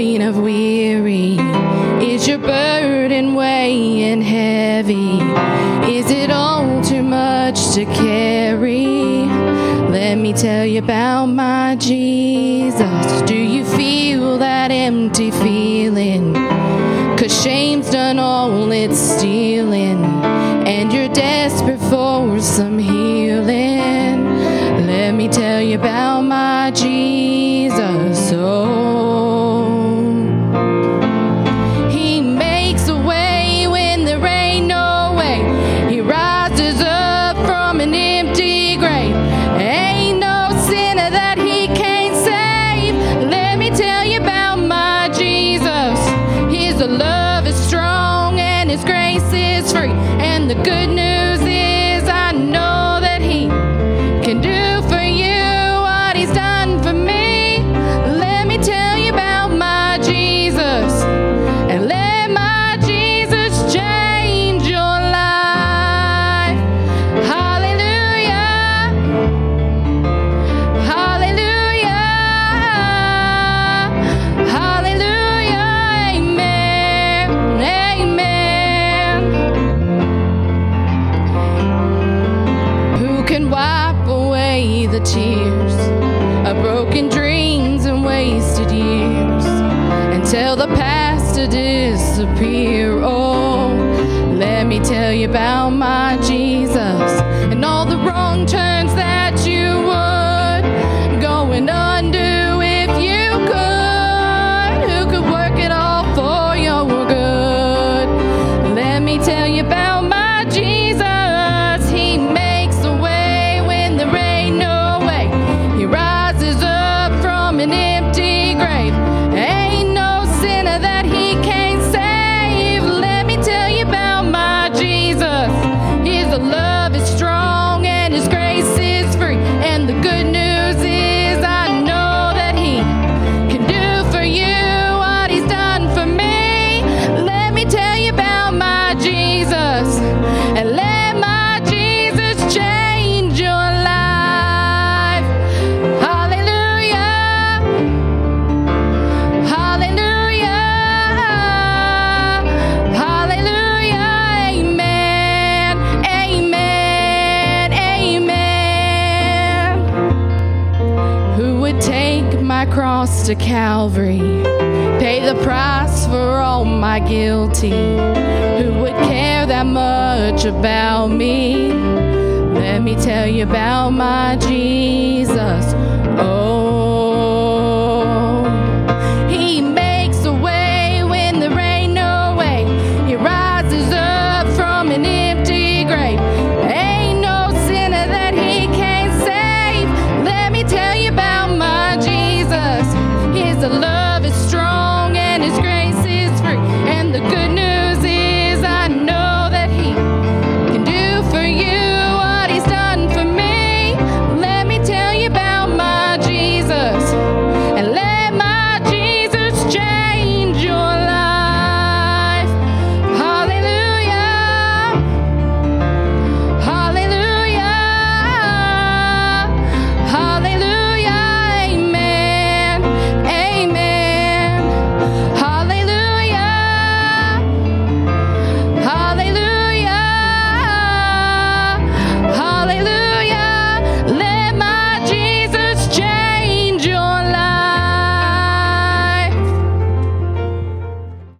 point of weary? Is your burden weighing heavy? Is it all too much to carry? Let me tell you about my Jesus. Do you feel that empty feeling? Cause shame's done all it's stealing, and you're desperate for some healing. Let me tell you about my Jesus. the tears of broken dreams and wasted years until the past to disappear. Oh, let me tell you about my cross to Calvary, pay the price for all my guilty. Who would care that much about me? Let me tell you about my Jesus. Oh.